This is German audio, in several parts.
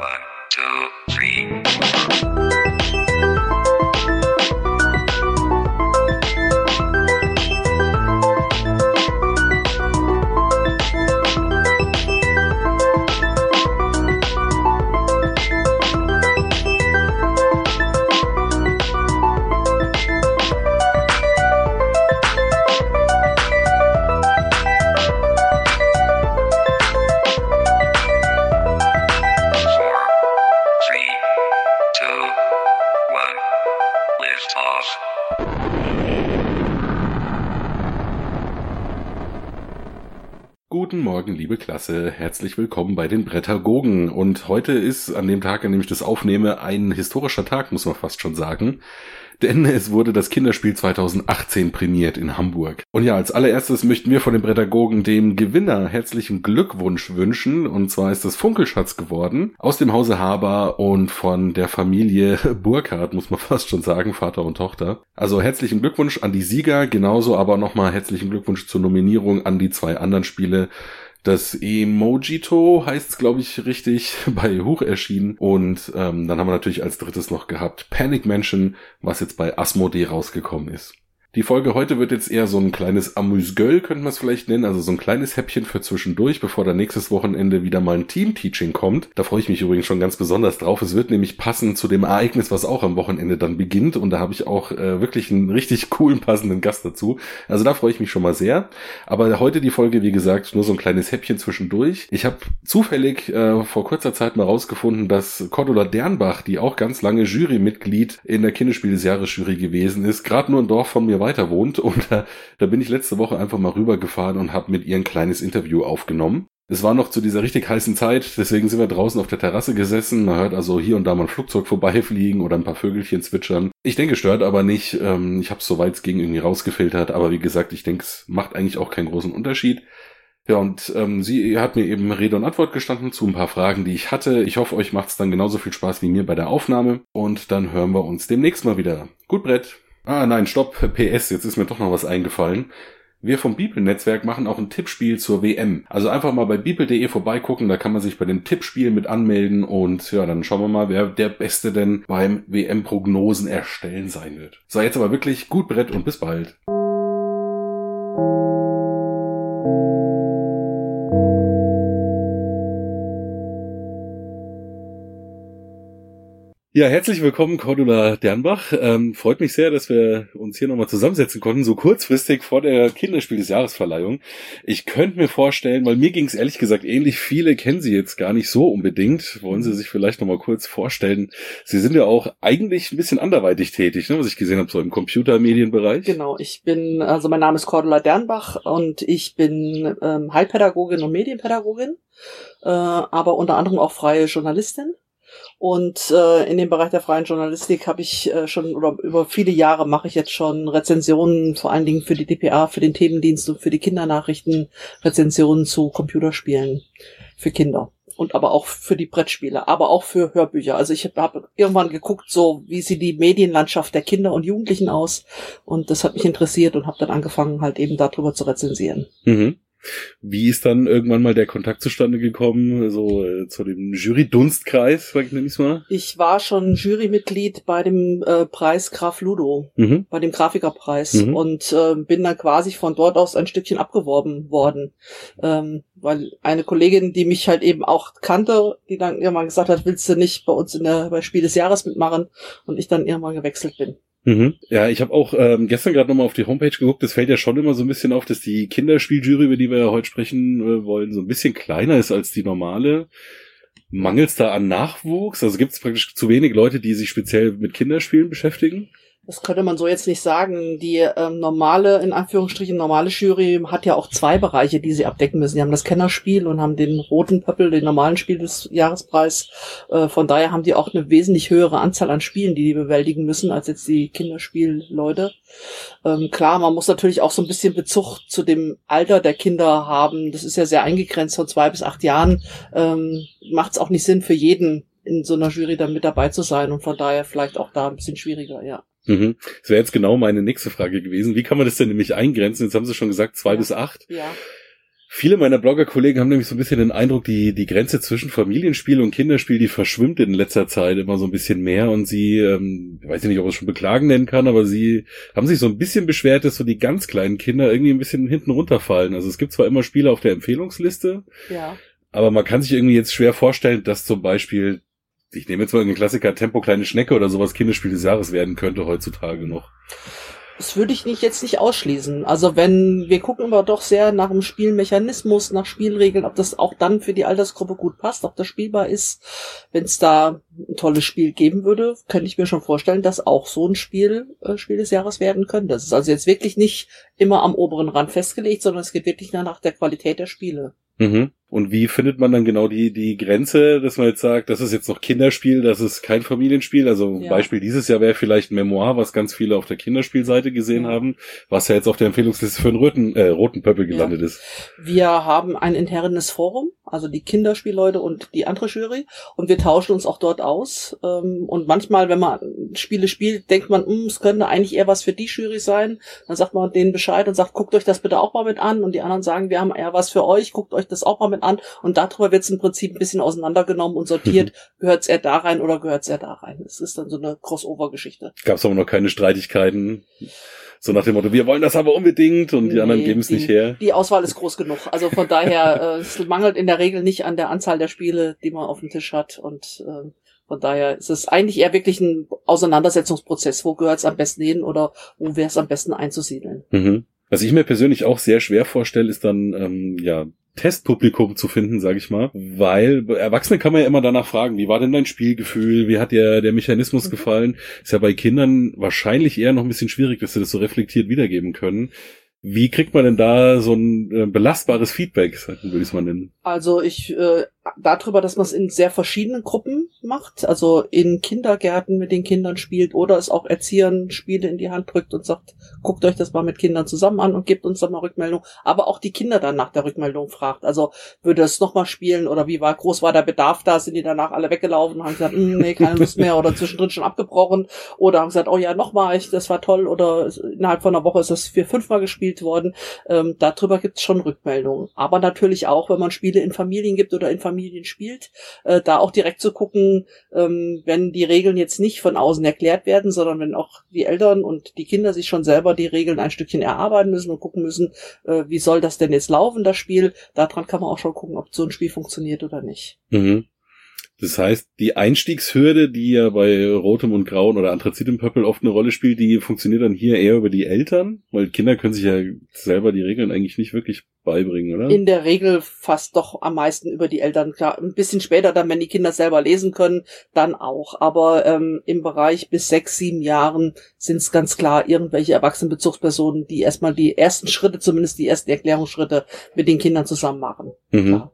One, two, three. Klasse. Herzlich willkommen bei den Brettergogen. Und heute ist an dem Tag, an dem ich das aufnehme, ein historischer Tag, muss man fast schon sagen. Denn es wurde das Kinderspiel 2018 prämiert in Hamburg. Und ja, als allererstes möchten wir von den Brettergogen dem Gewinner herzlichen Glückwunsch wünschen. Und zwar ist das Funkelschatz geworden. Aus dem Hause Haber und von der Familie Burkhardt, muss man fast schon sagen, Vater und Tochter. Also herzlichen Glückwunsch an die Sieger, genauso aber nochmal herzlichen Glückwunsch zur Nominierung an die zwei anderen Spiele. Das Emojito heißt glaube ich, richtig bei Huch erschienen. Und ähm, dann haben wir natürlich als drittes noch gehabt Panic Mansion, was jetzt bei Asmodee rausgekommen ist. Die Folge heute wird jetzt eher so ein kleines Amüsgöl, könnte man es vielleicht nennen, also so ein kleines Häppchen für zwischendurch, bevor dann nächstes Wochenende wieder mal ein Team-Teaching kommt. Da freue ich mich übrigens schon ganz besonders drauf. Es wird nämlich passen zu dem Ereignis, was auch am Wochenende dann beginnt. Und da habe ich auch äh, wirklich einen richtig coolen, passenden Gast dazu. Also da freue ich mich schon mal sehr. Aber heute die Folge, wie gesagt, nur so ein kleines Häppchen zwischendurch. Ich habe zufällig äh, vor kurzer Zeit mal rausgefunden, dass Cordula Dernbach, die auch ganz lange Jurymitglied in der Kinderspiel des Jahres Jury gewesen ist, gerade nur ein Dorf von mir weiter wohnt. Und äh, da bin ich letzte Woche einfach mal rübergefahren und habe mit ihr ein kleines Interview aufgenommen. Es war noch zu dieser richtig heißen Zeit, deswegen sind wir draußen auf der Terrasse gesessen. Man hört also hier und da mal ein Flugzeug vorbeifliegen oder ein paar Vögelchen zwitschern. Ich denke, stört aber nicht. Ähm, ich habe es soweit es ging irgendwie rausgefiltert, aber wie gesagt, ich denke, es macht eigentlich auch keinen großen Unterschied. Ja, und ähm, sie hat mir eben Rede und Antwort gestanden zu ein paar Fragen, die ich hatte. Ich hoffe, euch macht's dann genauso viel Spaß wie mir bei der Aufnahme. Und dann hören wir uns demnächst mal wieder. Gut, Brett. Ah, nein, stopp. PS, jetzt ist mir doch noch was eingefallen. Wir vom Bibel-Netzwerk machen auch ein Tippspiel zur WM. Also einfach mal bei bibel.de vorbeigucken, da kann man sich bei dem Tippspiel mit anmelden und ja, dann schauen wir mal, wer der Beste denn beim WM-Prognosen erstellen sein wird. So, jetzt aber wirklich gut Brett und bis bald. Ja, herzlich willkommen, Cordula Dernbach. Ähm, freut mich sehr, dass wir uns hier nochmal zusammensetzen konnten, so kurzfristig vor der Kinderspiel des Jahresverleihung. Ich könnte mir vorstellen, weil mir ging es ehrlich gesagt ähnlich, viele kennen Sie jetzt gar nicht so unbedingt. Wollen Sie sich vielleicht nochmal kurz vorstellen? Sie sind ja auch eigentlich ein bisschen anderweitig tätig, ne, was ich gesehen habe, so im Computermedienbereich. Genau, ich bin, also mein Name ist Cordula Dernbach und ich bin ähm, Heilpädagogin und Medienpädagogin, äh, aber unter anderem auch freie Journalistin. Und äh, in dem Bereich der freien Journalistik habe ich äh, schon, oder über viele Jahre mache ich jetzt schon Rezensionen, vor allen Dingen für die DPA, für den Themendienst und für die Kindernachrichten, Rezensionen zu Computerspielen für Kinder. Und aber auch für die Brettspiele, aber auch für Hörbücher. Also ich habe hab irgendwann geguckt, so wie sieht die Medienlandschaft der Kinder und Jugendlichen aus. Und das hat mich interessiert und habe dann angefangen, halt eben darüber zu rezensieren. Mhm. Wie ist dann irgendwann mal der Kontakt zustande gekommen, so äh, zu dem Jury-Dunstkreis, sag ich ich's mal? Ich war schon Jurymitglied bei dem äh, Preis Graf Ludo, Mhm. bei dem Grafikerpreis Mhm. und äh, bin dann quasi von dort aus ein Stückchen abgeworben worden, ähm, weil eine Kollegin, die mich halt eben auch kannte, die dann irgendwann gesagt hat, willst du nicht bei uns in der bei Spiel des Jahres mitmachen und ich dann irgendwann gewechselt bin. Mhm. Ja, ich habe auch ähm, gestern gerade nochmal auf die Homepage geguckt. Es fällt ja schon immer so ein bisschen auf, dass die Kinderspieljury, über die wir ja heute sprechen äh, wollen, so ein bisschen kleiner ist als die normale. Mangels da an Nachwuchs? Also gibt es praktisch zu wenig Leute, die sich speziell mit Kinderspielen beschäftigen? Das könnte man so jetzt nicht sagen. Die ähm, normale, in Anführungsstrichen normale Jury hat ja auch zwei Bereiche, die sie abdecken müssen. Die haben das Kennerspiel und haben den roten Pöppel, den normalen Spiel des Jahrespreis. Äh, von daher haben die auch eine wesentlich höhere Anzahl an Spielen, die die bewältigen müssen, als jetzt die Kinderspielleute. Ähm, klar, man muss natürlich auch so ein bisschen Bezug zu dem Alter der Kinder haben. Das ist ja sehr eingegrenzt von zwei bis acht Jahren. Ähm, Macht es auch nicht Sinn für jeden in so einer Jury dann mit dabei zu sein und von daher vielleicht auch da ein bisschen schwieriger, ja. Mhm. Das wäre jetzt genau meine nächste Frage gewesen. Wie kann man das denn nämlich eingrenzen? Jetzt haben Sie schon gesagt, zwei Ja. bis acht. Ja. Viele meiner Blogger-Kollegen haben nämlich so ein bisschen den Eindruck, die, die Grenze zwischen Familienspiel und Kinderspiel, die verschwimmt in letzter Zeit immer so ein bisschen mehr und sie, ähm, ich weiß nicht, ob man es schon beklagen nennen kann, aber sie haben sich so ein bisschen beschwert, dass so die ganz kleinen Kinder irgendwie ein bisschen hinten runterfallen. Also es gibt zwar immer Spiele auf der Empfehlungsliste, Ja. aber man kann sich irgendwie jetzt schwer vorstellen, dass zum Beispiel, ich nehme jetzt mal irgendeinen Klassiker, Tempo Kleine Schnecke oder sowas Kinderspiel des Jahres werden könnte heutzutage noch. Das würde ich nicht jetzt nicht ausschließen. Also wenn, wir gucken aber doch sehr nach dem Spielmechanismus, nach Spielregeln, ob das auch dann für die Altersgruppe gut passt, ob das spielbar ist. Wenn es da ein tolles Spiel geben würde, könnte ich mir schon vorstellen, dass auch so ein Spiel äh, Spiel des Jahres werden könnte. Das ist also jetzt wirklich nicht immer am oberen Rand festgelegt, sondern es geht wirklich nach der Qualität der Spiele. Mhm. Und wie findet man dann genau die, die Grenze, dass man jetzt sagt, das ist jetzt noch Kinderspiel, das ist kein Familienspiel? Also ein Ja. Beispiel dieses Jahr wäre vielleicht Memoir, was ganz viele auf der Kinderspielseite gesehen Ja. haben, was ja jetzt auf der Empfehlungsliste für einen roten, äh, roten Pöppel Ja. gelandet ist. Wir haben ein internes Forum, also die Kinderspielleute und die andere Jury, und wir tauschen uns auch dort aus. Ähm, Und manchmal, wenn man Spiele spielt, denkt man, "Hm, es könnte eigentlich eher was für die Jury sein. Dann sagt man denen Bescheid und sagt, guckt euch das bitte auch mal mit an. Und die anderen sagen, wir haben eher was für euch, guckt euch das auch mal mit an. Und darüber wird es im Prinzip ein bisschen auseinandergenommen und sortiert, gehört es eher da rein oder gehört es eher da rein. Es ist dann so eine Crossover-Geschichte. Gab es aber noch keine Streitigkeiten. So nach dem Motto, wir wollen das aber unbedingt und die Nee, anderen geben es nicht her. Die Auswahl ist groß genug. Also von daher, äh, es mangelt in der Regel nicht an der Anzahl der Spiele, die man auf dem Tisch hat. Und äh, von daher ist es eigentlich eher wirklich ein Auseinandersetzungsprozess. Wo gehört es am besten hin oder wo wäre es am besten einzusiedeln? Mhm. Was ich mir persönlich auch sehr schwer vorstelle, ist dann, ähm, ja, Testpublikum zu finden, sage ich mal, weil Erwachsene kann man ja immer danach fragen, wie war denn dein Spielgefühl, wie hat dir der Mechanismus Mhm. gefallen? Ist ja bei Kindern wahrscheinlich eher noch ein bisschen schwierig, dass sie das so reflektiert wiedergeben können. Wie kriegt man denn da so ein äh, belastbares Feedback, würde ich es mal nennen? Also ich äh, darüber, dass man es in sehr verschiedenen Gruppen macht, also in Kindergärten mit den Kindern spielt oder es auch Erziehern Spiele in die Hand drückt und sagt, guckt euch das mal mit Kindern zusammen an und gebt uns dann mal Rückmeldung. Aber auch die Kinder dann nach der Rückmeldung fragt. Also würde es nochmal spielen oder wie war groß war der Bedarf da? Sind die danach alle weggelaufen und haben gesagt, "Mm, nee, keine Lust mehr oder zwischendrin schon abgebrochen oder haben gesagt, oh ja, nochmal, das war toll oder innerhalb von einer Woche ist das vier, fünfmal gespielt worden. Ähm, darüber gibt es schon Rückmeldungen. Aber natürlich auch, wenn man Spiele in Familien gibt oder in Familien spielt, äh, da auch direkt zu gucken, ähm, wenn die Regeln jetzt nicht von außen erklärt werden, sondern wenn auch die Eltern und die Kinder sich schon selber die Regeln ein Stückchen erarbeiten müssen und gucken müssen, äh, wie soll das denn jetzt laufen, das Spiel. Daran kann man auch schon gucken, ob so ein Spiel funktioniert oder nicht. Mhm. Das heißt, die Einstiegshürde, die ja bei Rotem und Grauen oder Anthrazit im Pöppel oft eine Rolle spielt, die funktioniert dann hier eher über die Eltern, weil Kinder können sich ja selber die Regeln eigentlich nicht wirklich beibringen, oder? In der Regel fast doch am meisten über die Eltern. Klar, ein bisschen später dann, wenn die Kinder selber lesen können, dann auch. Aber ähm, im Bereich bis sechs, sieben Jahren sind es ganz klar irgendwelche Erwachsenenbezugspersonen, die erstmal die ersten Schritte, zumindest die ersten Erklärungsschritte mit den Kindern zusammen machen. Mhm. Ja.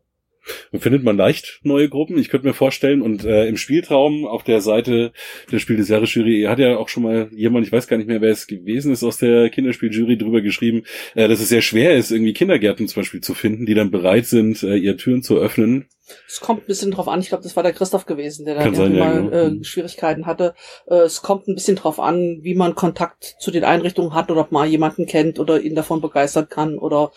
Und findet man leicht neue Gruppen? Ich könnte mir vorstellen, und äh, im Spieltraum auf der Seite der Spiel des Jahres Jury hat ja auch schon mal jemand, ich weiß gar nicht mehr, wer es gewesen ist, aus der Kinderspieljury drüber geschrieben, äh, dass es sehr schwer ist, irgendwie Kindergärten zum Beispiel zu finden, die dann bereit sind, äh, ihre Türen zu öffnen. Es kommt ein bisschen drauf an. Ich glaube, das war der Christoph gewesen, der da Kann sein, irgendwie ja, mal genau. äh, Schwierigkeiten hatte. Äh, es kommt ein bisschen drauf an, wie man Kontakt zu den Einrichtungen hat oder ob man jemanden kennt oder ihn davon begeistern kann oder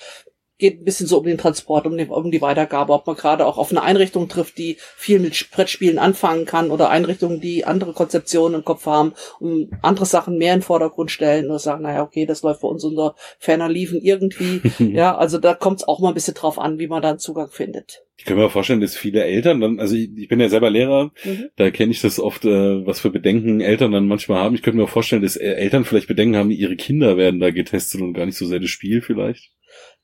geht ein bisschen so um den Transport, um, den, um die Weitergabe, ob man gerade auch auf eine Einrichtung trifft, die viel mit Brettspielen anfangen kann oder Einrichtungen, die andere Konzeptionen im Kopf haben und andere Sachen mehr in den Vordergrund stellen oder sagen, naja, okay, das läuft bei uns unter ferner Liefen irgendwie. ja, also da kommt es auch mal ein bisschen drauf an, wie man da einen Zugang findet. Ich kann mir vorstellen, dass viele Eltern dann, also ich, ich bin ja selber Lehrer, Mhm. da kenne ich das oft, äh, was für Bedenken Eltern dann manchmal haben. Ich könnte mir auch vorstellen, dass äh, Eltern vielleicht Bedenken haben, ihre Kinder werden da getestet und gar nicht so sehr das Spiel vielleicht.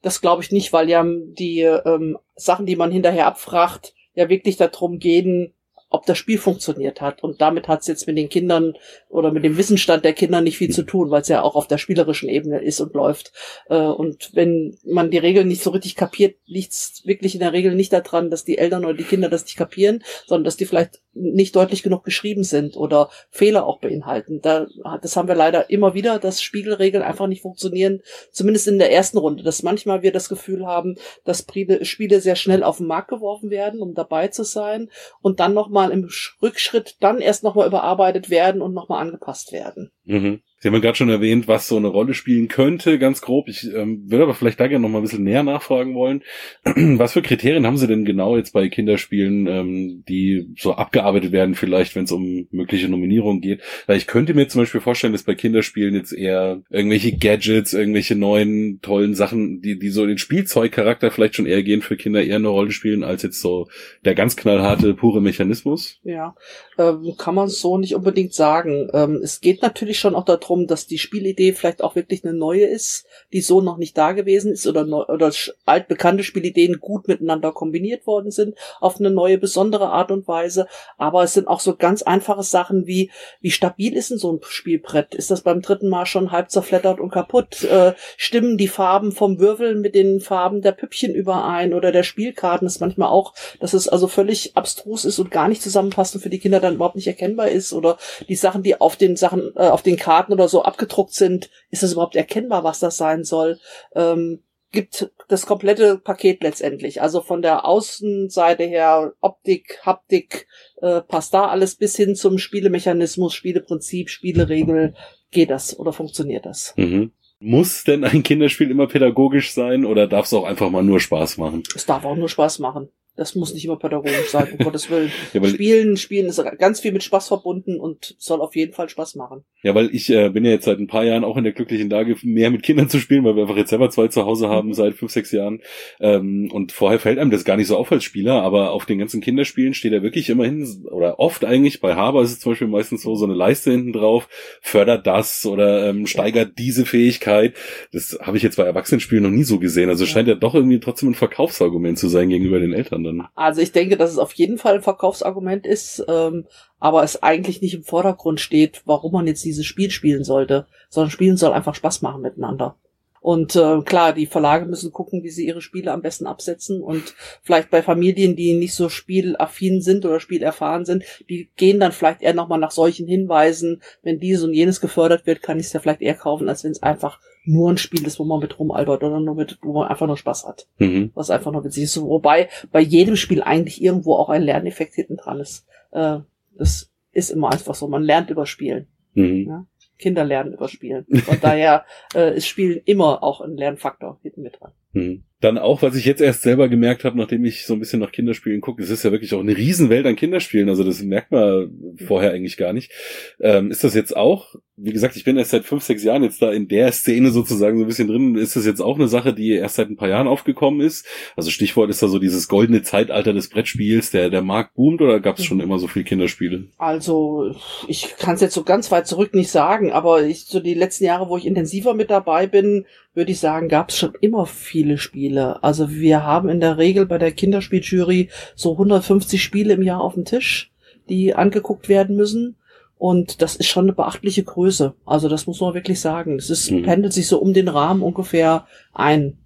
Das glaube ich nicht, weil ja die ähm, Sachen, die man hinterher abfragt, ja wirklich darum gehen, ob das Spiel funktioniert hat. Und damit hat es jetzt mit den Kindern oder mit dem Wissensstand der Kinder nicht viel zu tun, weil es ja auch auf der spielerischen Ebene ist und läuft. Äh, und wenn man die Regeln nicht so richtig kapiert, liegt es wirklich in der Regel nicht daran, dass die Eltern oder die Kinder das nicht kapieren, sondern dass die vielleicht nicht deutlich genug geschrieben sind oder Fehler auch beinhalten. Da, das haben wir leider immer wieder, dass Spiegelregeln einfach nicht funktionieren, zumindest in der ersten Runde, dass manchmal wir das Gefühl haben, dass Spiele Spiele sehr schnell auf den Markt geworfen werden, um dabei zu sein und dann nochmal im Sch- Rückschritt dann erst nochmal überarbeitet werden und nochmal angepasst werden. Mhm. Sie haben ja gerade schon erwähnt, was so eine Rolle spielen könnte, ganz grob. Ich ähm, würde aber vielleicht da gerne noch mal ein bisschen näher nachfragen wollen. was für Kriterien haben Sie denn genau jetzt bei Kinderspielen, ähm, die so abgearbeitet werden, vielleicht, wenn es um mögliche Nominierungen geht? Weil ich könnte mir zum Beispiel vorstellen, dass bei Kinderspielen jetzt eher irgendwelche Gadgets, irgendwelche neuen, tollen Sachen, die, die so den Spielzeugcharakter vielleicht schon eher gehen für Kinder, eher eine Rolle spielen, als jetzt so der ganz knallharte, pure Mechanismus. Ja, ähm, kann man so nicht unbedingt sagen. Ähm, es geht natürlich schon auch darum, dass die Spielidee vielleicht auch wirklich eine neue ist, die so noch nicht da gewesen ist oder, neu, oder altbekannte Spielideen gut miteinander kombiniert worden sind auf eine neue besondere Art und Weise. Aber es sind auch so ganz einfache Sachen wie, wie stabil ist denn so ein Spielbrett? Ist das beim dritten Mal schon halb zerfleddert und kaputt? Äh, stimmen die Farben vom Würfel mit den Farben der Püppchen überein oder der Spielkarten? Das ist manchmal auch, dass es also völlig abstrus ist und gar nicht zusammenpasst und für die Kinder dann überhaupt nicht erkennbar ist oder die Sachen, die auf den Sachen, äh, auf den Karten oder so abgedruckt sind, ist das überhaupt erkennbar, was das sein soll? Ähm, gibt das komplette Paket letztendlich. Also von der Außenseite her, Optik, Haptik, äh, passt da alles bis hin zum Spielemechanismus, Spieleprinzip, Spieleregel. Geht das oder funktioniert das? Mhm. Muss denn ein Kinderspiel immer pädagogisch sein oder darf es auch einfach mal nur Spaß machen? Es darf auch nur Spaß machen. Das muss nicht immer pädagogisch sein, um Gottes Willen. Ja, spielen, spielen ist ganz viel mit Spaß verbunden und soll auf jeden Fall Spaß machen. Ja, weil ich äh, bin ja jetzt seit ein paar Jahren auch in der glücklichen Lage, mehr mit Kindern zu spielen, weil wir einfach jetzt selber zwei zu Hause haben mhm. seit fünf, sechs Jahren. Ähm, und vorher fällt einem das gar nicht so auf als Spieler, aber auf den ganzen Kinderspielen steht er wirklich immerhin, oder oft eigentlich, bei Haber ist es zum Beispiel meistens so, so eine Leiste hinten drauf, fördert das oder ähm, steigert diese Fähigkeit. Das habe ich jetzt bei Erwachsenenspielen noch nie so gesehen. Also scheint ja doch irgendwie trotzdem ein Verkaufsargument zu sein gegenüber den Eltern dann. Also ich denke, dass es auf jeden Fall ein Verkaufsargument ist, ähm, aber es eigentlich nicht im Vordergrund steht, warum man jetzt dieses Spiel spielen sollte, sondern Spielen soll einfach Spaß machen miteinander. Und äh, klar, die Verlage müssen gucken, wie sie ihre Spiele am besten absetzen. Und vielleicht bei Familien, die nicht so spielaffin sind oder spielerfahren sind, die gehen dann vielleicht eher nochmal nach solchen Hinweisen. Wenn dieses und jenes gefördert wird, kann ich es ja vielleicht eher kaufen, als wenn es einfach nur ein Spiel ist, wo man mit rumalbert oder nur mit, wo man einfach nur Spaß hat. Mhm. Was einfach nur witzig ist. Wobei bei jedem Spiel eigentlich irgendwo auch ein Lerneffekt hinten dran ist. Äh, das ist immer einfach so. Man lernt über Spielen. Mhm. Ja? Kinder lernen über Spielen. Von daher äh, ist Spielen immer auch ein Lernfaktor hinten mit dran. Mhm. Dann auch, was ich jetzt erst selber gemerkt habe, nachdem ich so ein bisschen nach Kinderspielen gucke, es ist ja wirklich auch eine Riesenwelt an Kinderspielen, also das merkt man vorher eigentlich gar nicht. Ähm, ist das jetzt auch, wie gesagt, ich bin erst seit fünf, sechs Jahren jetzt da in der Szene sozusagen so ein bisschen drin, ist das jetzt auch eine Sache, die erst seit ein paar Jahren aufgekommen ist? Also Stichwort ist da so dieses goldene Zeitalter des Brettspiels, der, der Markt boomt oder gab es schon immer so viele Kinderspiele? Also, ich kann es jetzt so ganz weit zurück nicht sagen, aber ich, so die letzten Jahre, wo ich intensiver mit dabei bin, würde ich sagen, gab es schon immer viele Spiele. Also wir haben in der Regel bei der Kinderspieljury so 150 Spiele im Jahr auf dem Tisch, die angeguckt werden müssen. Und das ist schon eine beachtliche Größe. Also das muss man wirklich sagen. Es ist, mhm. pendelt sich so um den Rahmen ungefähr ein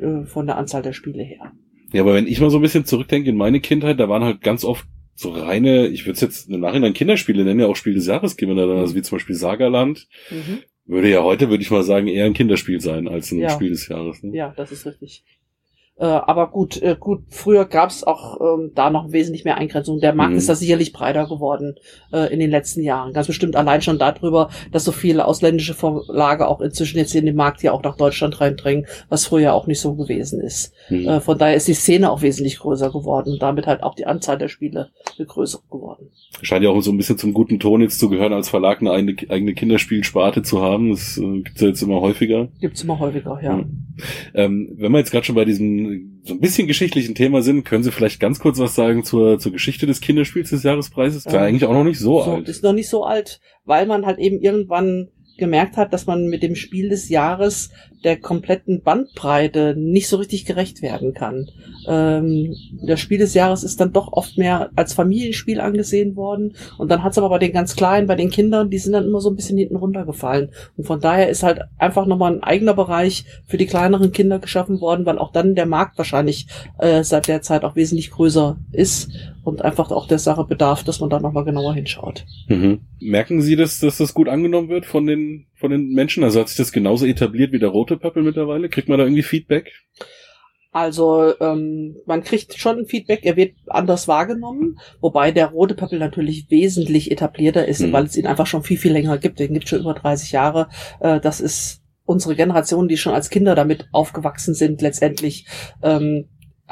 äh, von der Anzahl der Spiele her. Ja, aber wenn ich mal so ein bisschen zurückdenke in meine Kindheit, da waren halt ganz oft so reine, ich würde es jetzt im Nachhinein Kinderspiele nennen, ja auch Spiel des Jahres geben, also wie zum Beispiel Sagaland, mhm. Würde ja heute, würde ich mal sagen, eher ein Kinderspiel sein als ein ja. Spiel des Jahres. Ne? Ja, das ist richtig. Äh, aber gut, äh, gut, früher gab es auch ähm, da noch wesentlich mehr Eingrenzungen. Der Markt mhm. ist da sicherlich breiter geworden äh, in den letzten Jahren. Ganz bestimmt allein schon darüber, dass so viele ausländische Verlage auch inzwischen jetzt in den Markt hier auch nach Deutschland reindrängen, was früher auch nicht so gewesen ist. Mhm. Äh, von daher ist die Szene auch wesentlich größer geworden und damit halt auch die Anzahl der Spiele größer geworden. Scheint ja auch so ein bisschen zum guten Ton jetzt zu gehören, als Verlag eine eigene, eigene Kinderspielsparte zu haben. Das äh, gibt's ja jetzt immer häufiger. Gibt's immer häufiger, ja. ja. Ähm, wenn wir jetzt gerade schon bei diesem so ein bisschen geschichtlichen Thema sind, können Sie vielleicht ganz kurz was sagen zur, zur Geschichte des Kinderspiels des Jahrespreises? Ist ja eigentlich auch noch nicht so, so alt. Ist noch nicht so alt, weil man halt eben irgendwann gemerkt hat, dass man mit dem Spiel des Jahres der kompletten Bandbreite nicht so richtig gerecht werden kann. Ähm, das Spiel des Jahres ist dann doch oft mehr als Familienspiel angesehen worden und dann hat es aber bei den ganz Kleinen, bei den Kindern, die sind dann immer so ein bisschen hinten runtergefallen. Und von daher ist halt einfach nochmal ein eigener Bereich für die kleineren Kinder geschaffen worden, weil auch dann der Markt wahrscheinlich äh, seit der Zeit auch wesentlich größer ist und einfach auch der Sache bedarf, dass man da nochmal genauer hinschaut. Mhm. Merken Sie, dass, dass das gut angenommen wird von den, von den Menschen? Also hat sich das genauso etabliert wie der rote Pöppel mittlerweile? Kriegt man da irgendwie Feedback? Also ähm, man kriegt schon ein Feedback, er wird anders wahrgenommen, wobei der rote Pöppel natürlich wesentlich etablierter ist, Mhm. weil es ihn einfach schon viel, viel länger gibt. Den gibt schon über 30 Jahre. Äh, das ist unsere Generation, die schon als Kinder damit aufgewachsen sind, letztendlich ähm,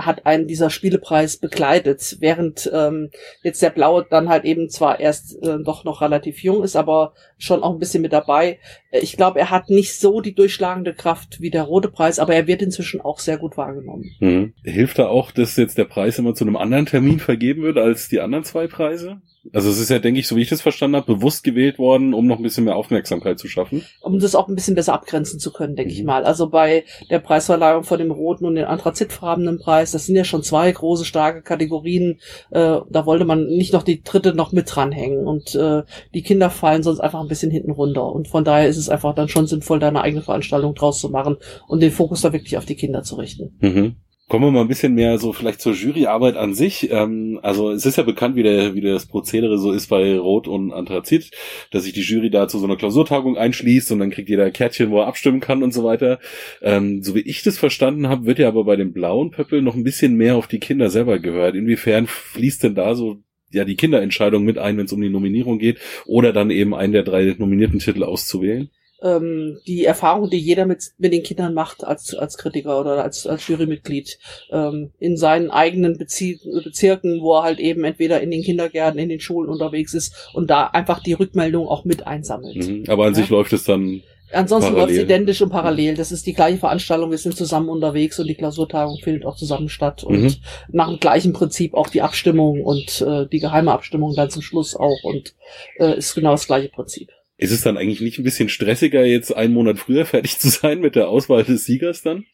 hat einen dieser Spielepreis begleitet, während ähm, jetzt der Blaue dann halt eben zwar erst äh, doch noch relativ jung ist, aber schon auch ein bisschen mit dabei. Ich glaube, er hat nicht so die durchschlagende Kraft wie der Rote Preis, aber er wird inzwischen auch sehr gut wahrgenommen. Mhm. Hilft da auch, dass jetzt der Preis immer zu einem anderen Termin vergeben wird als die anderen zwei Preise? Also es ist ja, denke ich, so wie ich das verstanden habe, bewusst gewählt worden, um noch ein bisschen mehr Aufmerksamkeit zu schaffen. um das auch ein bisschen besser abgrenzen zu können, denke ich Mhm. mal. Also bei der Preisverleihung von dem roten und dem anthrazitfarbenen Preis, das sind ja schon zwei große, starke Kategorien. Äh, da wollte man nicht noch die dritte noch mit dranhängen. Und äh, die Kinder fallen sonst einfach ein bisschen hinten runter. Und von daher ist es einfach dann schon sinnvoll, da eine eigene Veranstaltung draus zu machen und den Fokus da wirklich auf die Kinder zu richten. Mhm. Kommen wir mal ein bisschen mehr so vielleicht zur Juryarbeit an sich. Ähm, also es ist ja bekannt, wie, der, wie das Prozedere so ist bei Rot und Anthrazit, dass sich die Jury da zu so einer Klausurtagung einschließt und dann kriegt jeder ein Kärtchen, wo er abstimmen kann und so weiter. Ähm, so wie ich das verstanden habe, wird ja aber bei dem blauen Pöppel noch ein bisschen mehr auf die Kinder selber gehört. Inwiefern fließt denn da so ja die Kinderentscheidung mit ein, wenn es um die Nominierung geht, oder dann eben einen der drei nominierten Titel auszuwählen? Ähm, die Erfahrung, die jeder mit, mit den Kindern macht als, als Kritiker oder als, als Jurymitglied ähm, in seinen eigenen Bezie Bezirken, wo er halt eben entweder in den Kindergärten, in den Schulen unterwegs ist und da einfach die Rückmeldung auch mit einsammelt. Mhm. Aber an Ja. sich läuft es dann. Ansonsten läuft es identisch und parallel. Das ist die gleiche Veranstaltung, wir sind zusammen unterwegs und die Klausurtagung findet auch zusammen statt und Mhm. nach dem gleichen Prinzip auch die Abstimmung und äh, die geheime Abstimmung dann zum Schluss auch und äh, ist genau das gleiche Prinzip. Ist es dann eigentlich nicht ein bisschen stressiger, jetzt einen Monat früher fertig zu sein mit der Auswahl des Siegers dann?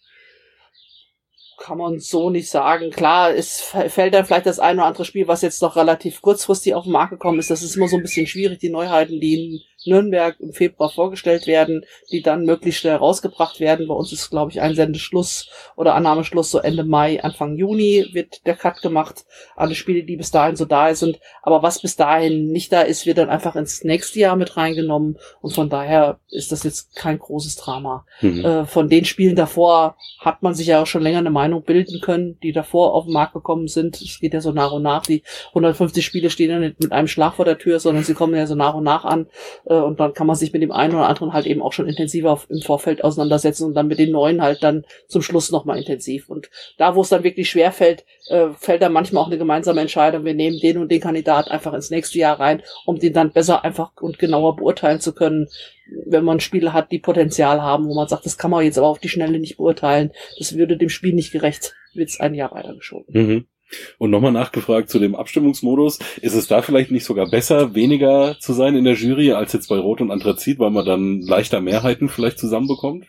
kann man so nicht sagen. Klar, es fällt dann vielleicht das ein oder andere Spiel, was jetzt noch relativ kurzfristig auf den Markt gekommen ist. Das ist immer so ein bisschen schwierig, die Neuheiten, die Nürnberg im Februar vorgestellt werden, die dann möglichst schnell rausgebracht werden. Bei uns ist, glaube ich, Einsendeschluss oder Annahmeschluss so Ende Mai, Anfang Juni wird der Cut gemacht. Alle Spiele, die bis dahin so da sind. Aber was bis dahin nicht da ist, wird dann einfach ins nächste Jahr mit reingenommen. Und von daher ist das jetzt kein großes Drama Mhm. äh, von den Spielen davor hat man sich ja auch schon länger eine Meinung bilden können, die davor auf den Markt gekommen sind. Es geht ja so nach und nach. Die 150 Spiele stehen ja nicht mit einem Schlag vor der Tür, sondern sie kommen ja so nach und nach an. Äh, und dann kann man sich mit dem einen oder anderen halt eben auch schon intensiver im Vorfeld auseinandersetzen und dann mit den neuen halt dann zum Schluss nochmal intensiv. Und da, wo es dann wirklich schwer fällt, äh, fällt dann manchmal auch eine gemeinsame Entscheidung. Wir nehmen den und den Kandidat einfach ins nächste Jahr rein, um den dann besser einfach und genauer beurteilen zu können, wenn man Spiele hat, die Potenzial haben, wo man sagt, das kann man jetzt aber auf die Schnelle nicht beurteilen, das würde dem Spiel nicht gerecht, wird's ein Jahr weitergeschoben. Mhm. Und nochmal nachgefragt zu dem Abstimmungsmodus. Ist es da vielleicht nicht sogar besser, weniger zu sein in der Jury als jetzt bei Rot und Anthrazit, weil man dann leichter Mehrheiten vielleicht zusammenbekommt?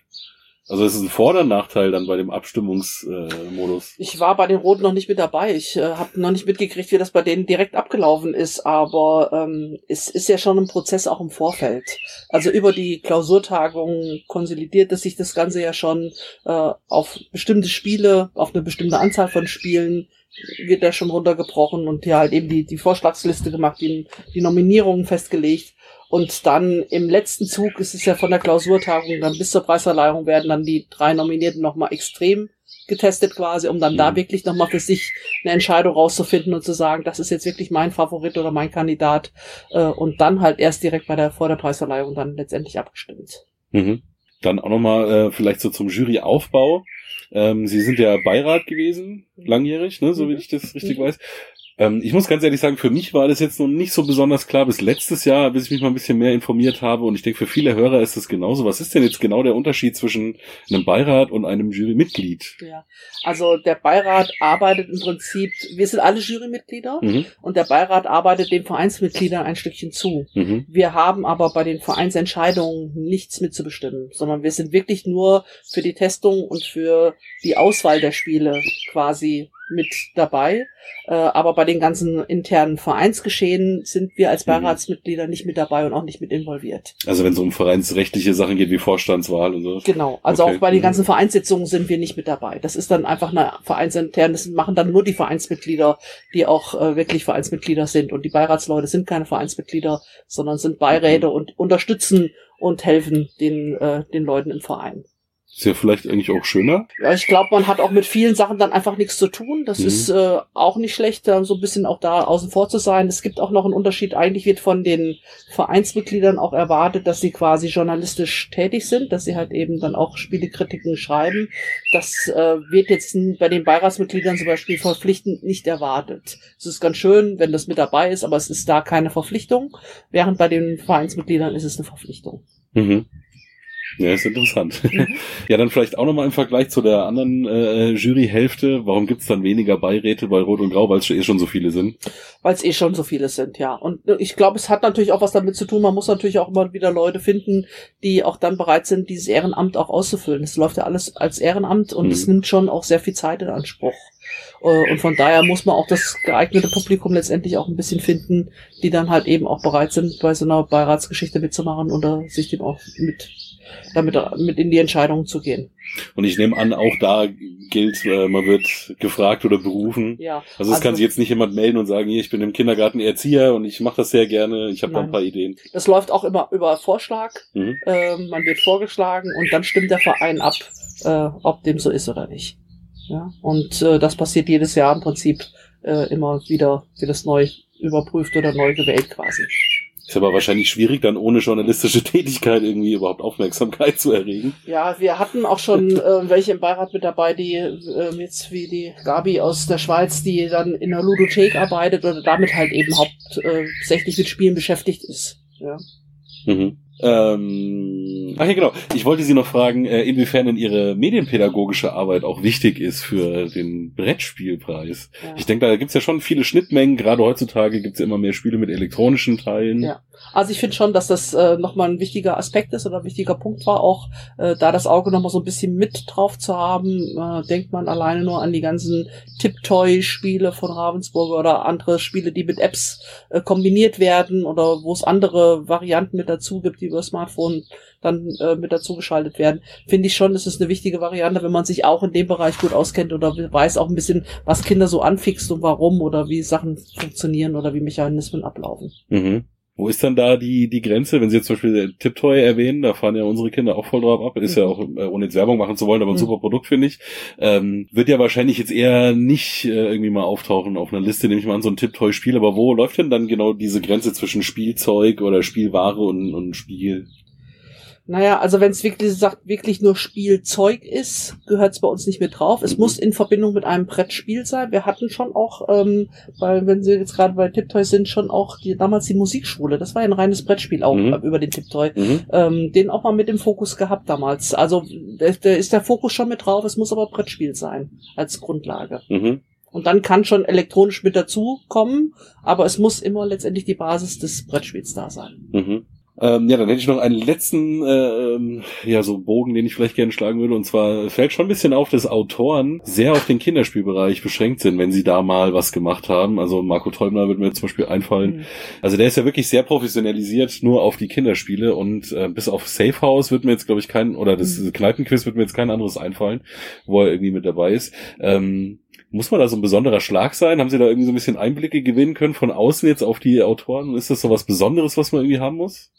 Also es ist ein Vor- oder Nachteil dann bei dem Abstimmungsmodus. Ich war bei den Roten noch nicht mit dabei. Ich äh, habe noch nicht mitgekriegt, wie das bei denen direkt abgelaufen ist, aber ähm, es ist ja schon ein Prozess auch im Vorfeld. Also über die Klausurtagung konsolidierte sich das Ganze ja schon äh, auf bestimmte Spiele, auf eine bestimmte Anzahl von Spielen wird da schon runtergebrochen und ja halt eben die, die Vorschlagsliste gemacht, die, die Nominierungen festgelegt. Und dann im letzten Zug ist es ja von der Klausurtagung dann bis zur Preisverleihung werden dann die drei Nominierten nochmal extrem getestet quasi, um dann da Mhm. wirklich nochmal für sich eine Entscheidung rauszufinden und zu sagen, das ist jetzt wirklich mein Favorit oder mein Kandidat äh, und dann halt erst direkt bei der vor der Preisverleihung dann letztendlich abgestimmt. Mhm. Dann auch nochmal äh, vielleicht so zum Juryaufbau. Ähm, Sie sind ja Beirat gewesen, langjährig, ne, so wie Mhm. ich das richtig Mhm. weiß. Ähm, ich muss ganz ehrlich sagen, für mich war das jetzt noch nicht so besonders klar bis letztes Jahr, bis ich mich mal ein bisschen mehr informiert habe. Und ich denke, für viele Hörer ist das genauso. Was ist denn jetzt genau der Unterschied zwischen einem Beirat und einem Jurymitglied? Ja, also der Beirat arbeitet im Prinzip, wir sind alle Jurymitglieder Mhm. und der Beirat arbeitet den Vereinsmitgliedern ein Stückchen zu. Mhm. Wir haben aber bei den Vereinsentscheidungen nichts mitzubestimmen, sondern wir sind wirklich nur für die Testung und für die Auswahl der Spiele quasi mit dabei. Äh, aber bei den ganzen internen Vereinsgeschehen sind wir als Mhm. Beiratsmitglieder nicht mit dabei und auch nicht mit involviert. Also wenn es um vereinsrechtliche Sachen geht wie Vorstandswahl und so. Genau. Also Okay. auch bei den Mhm. ganzen Vereinssitzungen sind wir nicht mit dabei. Das ist dann einfach eine vereinsinterne, das machen dann nur die Vereinsmitglieder, die auch äh, wirklich Vereinsmitglieder sind. Und die Beiratsleute sind keine Vereinsmitglieder, sondern sind Beiräte und unterstützen und helfen den, äh, den Leuten im Verein. Ist ja vielleicht eigentlich auch schöner. Ja, ich glaube, man hat auch mit vielen Sachen dann einfach nichts zu tun. Das Mhm. ist äh, auch nicht schlecht, da so ein bisschen auch da außen vor zu sein. Es gibt auch noch einen Unterschied. Eigentlich wird von den Vereinsmitgliedern auch erwartet, dass sie quasi journalistisch tätig sind, dass sie halt eben dann auch Spielekritiken schreiben. Das äh, wird jetzt bei den Beiratsmitgliedern zum Beispiel verpflichtend nicht erwartet. Es ist ganz schön, wenn das mit dabei ist, aber es ist da keine Verpflichtung, während bei den Vereinsmitgliedern ist es eine Verpflichtung. Mhm. Ja, ist interessant. Mhm. Ja, dann vielleicht auch nochmal im Vergleich zu der anderen äh, Juryhälfte. Warum gibt's dann weniger Beiräte bei Rot und Grau, weil es eh schon so viele sind? weil es eh schon so viele sind, ja. Und äh, ich glaube, es hat natürlich auch was damit zu tun, man muss natürlich auch immer wieder Leute finden, die auch dann bereit sind, dieses Ehrenamt auch auszufüllen. Es läuft ja alles als Ehrenamt und Mhm. es nimmt schon auch sehr viel Zeit in Anspruch. Äh, Und von daher muss man auch das geeignete Publikum letztendlich auch ein bisschen finden, die dann halt eben auch bereit sind, bei so einer Beiratsgeschichte mitzumachen oder sich dem auch mit damit mit in die Entscheidungen zu gehen. Und ich nehme an, auch da gilt, äh, man wird gefragt oder berufen. Ja. Also es kann sich jetzt nicht jemand melden und sagen, hier, ich bin im Kindergarten Erzieher und ich mache das sehr gerne, ich habe da ein paar Ideen. Das läuft auch immer über Vorschlag. Mhm. Ähm, man wird vorgeschlagen und dann stimmt der Verein ab, äh, ob dem so ist oder nicht. Ja, und äh, das passiert jedes Jahr im Prinzip äh, immer wieder, wird das neu überprüft oder neu gewählt quasi. Ist aber wahrscheinlich schwierig, dann ohne journalistische Tätigkeit irgendwie überhaupt Aufmerksamkeit zu erregen. Ja, wir hatten auch schon äh, welche im Beirat mit dabei, die äh, jetzt wie die Gabi aus der Schweiz, die dann in der Ludothek arbeitet oder damit halt eben hauptsächlich mit Spielen beschäftigt ist. Ja. Mhm. Ähm, ach ja, genau. Ich wollte Sie noch fragen, äh, inwiefern denn Ihre medienpädagogische Arbeit auch wichtig ist für den Brettspielpreis. Ja. Ich denke, da gibt's ja schon viele Schnittmengen. Gerade heutzutage gibt's ja immer mehr Spiele mit elektronischen Teilen. Ja. Also ich finde schon, dass das äh, nochmal ein wichtiger Aspekt ist oder ein wichtiger Punkt war, auch äh, da das Auge nochmal so ein bisschen mit drauf zu haben. Äh, denkt man alleine nur an die ganzen Tip-Toy-Spiele von Ravensburger oder andere Spiele, die mit Apps äh, kombiniert werden oder wo es andere Varianten mit dazu gibt, die über Smartphone dann äh, mit dazu geschaltet werden. Finde ich schon, das ist eine wichtige Variante, wenn man sich auch in dem Bereich gut auskennt oder weiß auch ein bisschen, was Kinder so anfixt und warum oder wie Sachen funktionieren oder wie Mechanismen ablaufen. Mhm. Wo ist dann da die, die Grenze? Wenn Sie jetzt zum Beispiel Tiptoy erwähnen, da fahren ja unsere Kinder auch voll drauf ab. Ist ja auch, äh, ohne jetzt Werbung machen zu wollen, aber ein Mhm. super Produkt, finde ich. Ähm, wird ja wahrscheinlich jetzt eher nicht äh, irgendwie mal auftauchen auf einer Liste, nehme ich mal an, so ein Tiptoy-Spiel. Aber wo läuft denn dann genau diese Grenze zwischen Spielzeug oder Spielware und, und Spiel? Naja, also wenn es wirklich sagt, wirklich nur Spielzeug ist, gehört es bei uns nicht mit drauf. Es Mhm. muss in Verbindung mit einem Brettspiel sein. Wir hatten schon auch, ähm, weil wenn Sie jetzt gerade bei Tiptoy sind, schon auch die, damals die Musikschule. Das war ja ein reines Brettspiel auch Mhm. äh, über den Tiptoy. Mhm. Ähm, den auch mal mit im Fokus gehabt damals. Also da da ist der Fokus schon mit drauf. Es muss aber Brettspiel sein als Grundlage. Mhm. Und dann kann schon elektronisch mit dazu kommen, aber es muss immer letztendlich die Basis des Brettspiels da sein. Ähm, ja, dann hätte ich noch einen letzten, äh, ähm, ja, so Bogen, den ich vielleicht gerne schlagen würde. Und zwar fällt schon ein bisschen auf, dass Autoren sehr auf den Kinderspielbereich beschränkt sind, wenn sie da mal was gemacht haben. Also Marco Teubner wird mir zum Beispiel einfallen. Mhm. Also der ist ja wirklich sehr professionalisiert nur auf die Kinderspiele und äh, bis auf Safe House wird mir jetzt, glaube ich, kein, oder das Mhm. Kneipenquiz wird mir jetzt kein anderes einfallen, wo er irgendwie mit dabei ist. Ähm, muss man da so ein besonderer Schlag sein? Haben Sie da irgendwie so ein bisschen Einblicke gewinnen können von außen jetzt auf die Autoren? Ist das so was Besonderes, was man irgendwie haben muss?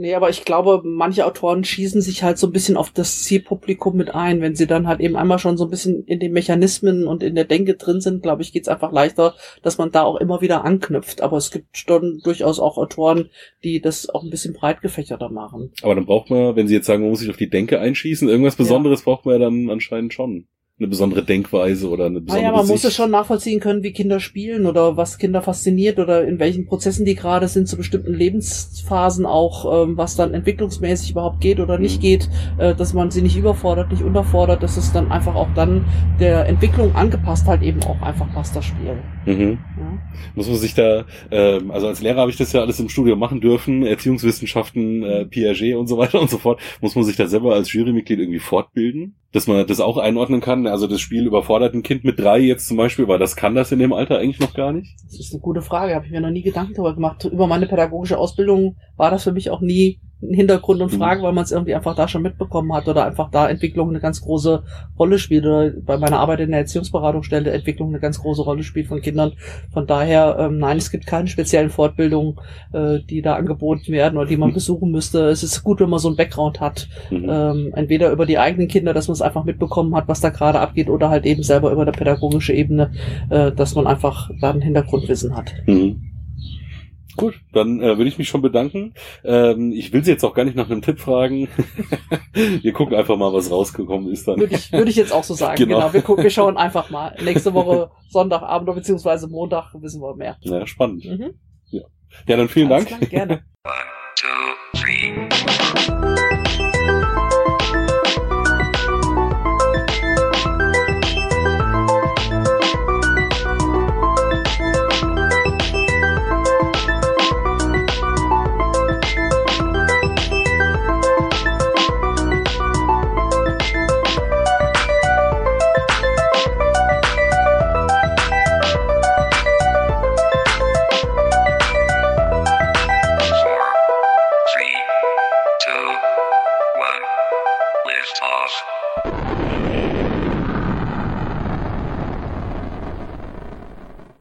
Nee, aber ich glaube, manche Autoren schießen sich halt so ein bisschen auf das Zielpublikum mit ein. Wenn sie dann halt eben einmal schon so ein bisschen in den Mechanismen und in der Denke drin sind, glaube ich, geht's einfach leichter, dass man da auch immer wieder anknüpft. Aber es gibt schon durchaus auch Autoren, die das auch ein bisschen breit gefächerter machen. Aber dann braucht man, wenn Sie jetzt sagen, man muss sich auf die Denke einschießen, irgendwas Ja. Besonderes braucht man ja dann anscheinend schon. Eine besondere Denkweise oder eine besondere Naja, man muss Sicht. es schon nachvollziehen können, wie Kinder spielen oder was Kinder fasziniert oder in welchen Prozessen die gerade sind zu bestimmten Lebensphasen auch, ähm, was dann entwicklungsmäßig überhaupt geht oder nicht Mhm. geht, äh, dass man sie nicht überfordert, nicht unterfordert, dass es dann einfach auch dann der Entwicklung angepasst halt eben auch einfach passt, das Spiel. Mhm. Muss man sich da, ähm, also als Lehrer habe ich das ja alles im Studium machen dürfen, Erziehungswissenschaften, äh, Piaget und so weiter und so fort. Muss man sich da selber als Jurymitglied irgendwie fortbilden, dass man das auch einordnen kann? Also das Spiel überfordert ein Kind mit drei jetzt zum Beispiel, weil das kann das in dem Alter eigentlich noch gar nicht. Das ist eine gute Frage, habe ich mir noch nie Gedanken darüber gemacht. Über meine pädagogische Ausbildung war das für mich auch nie Hintergrund und Mhm. Fragen, weil man es irgendwie einfach da schon mitbekommen hat oder einfach da Entwicklung eine ganz große Rolle spielt oder bei meiner Arbeit in der Erziehungsberatungsstelle Entwicklung eine ganz große Rolle spielt von Kindern. Von daher, ähm, nein, es gibt keine speziellen Fortbildungen, äh, die da angeboten werden oder die man besuchen müsste. Es ist gut, wenn man so einen Background hat, Mhm. ähm, entweder über die eigenen Kinder, dass man es einfach mitbekommen hat, was da gerade abgeht, oder halt eben selber über der pädagogische Ebene, äh, dass man einfach da ein Hintergrundwissen hat. Mhm. Gut, dann äh, würde ich mich schon bedanken. Ähm, ich will Sie jetzt auch gar nicht nach einem Tipp fragen. wir gucken einfach mal, was rausgekommen ist dann. Würde ich, würde ich jetzt auch so sagen. Genau. Genau. Wir, gucken, wir schauen einfach mal. Nächste Woche Sonntagabend oder beziehungsweise Montag wissen wir mehr. Ja, spannend. Mhm. Ja, dann vielen Alles Dank. klar, gerne. One, two, three.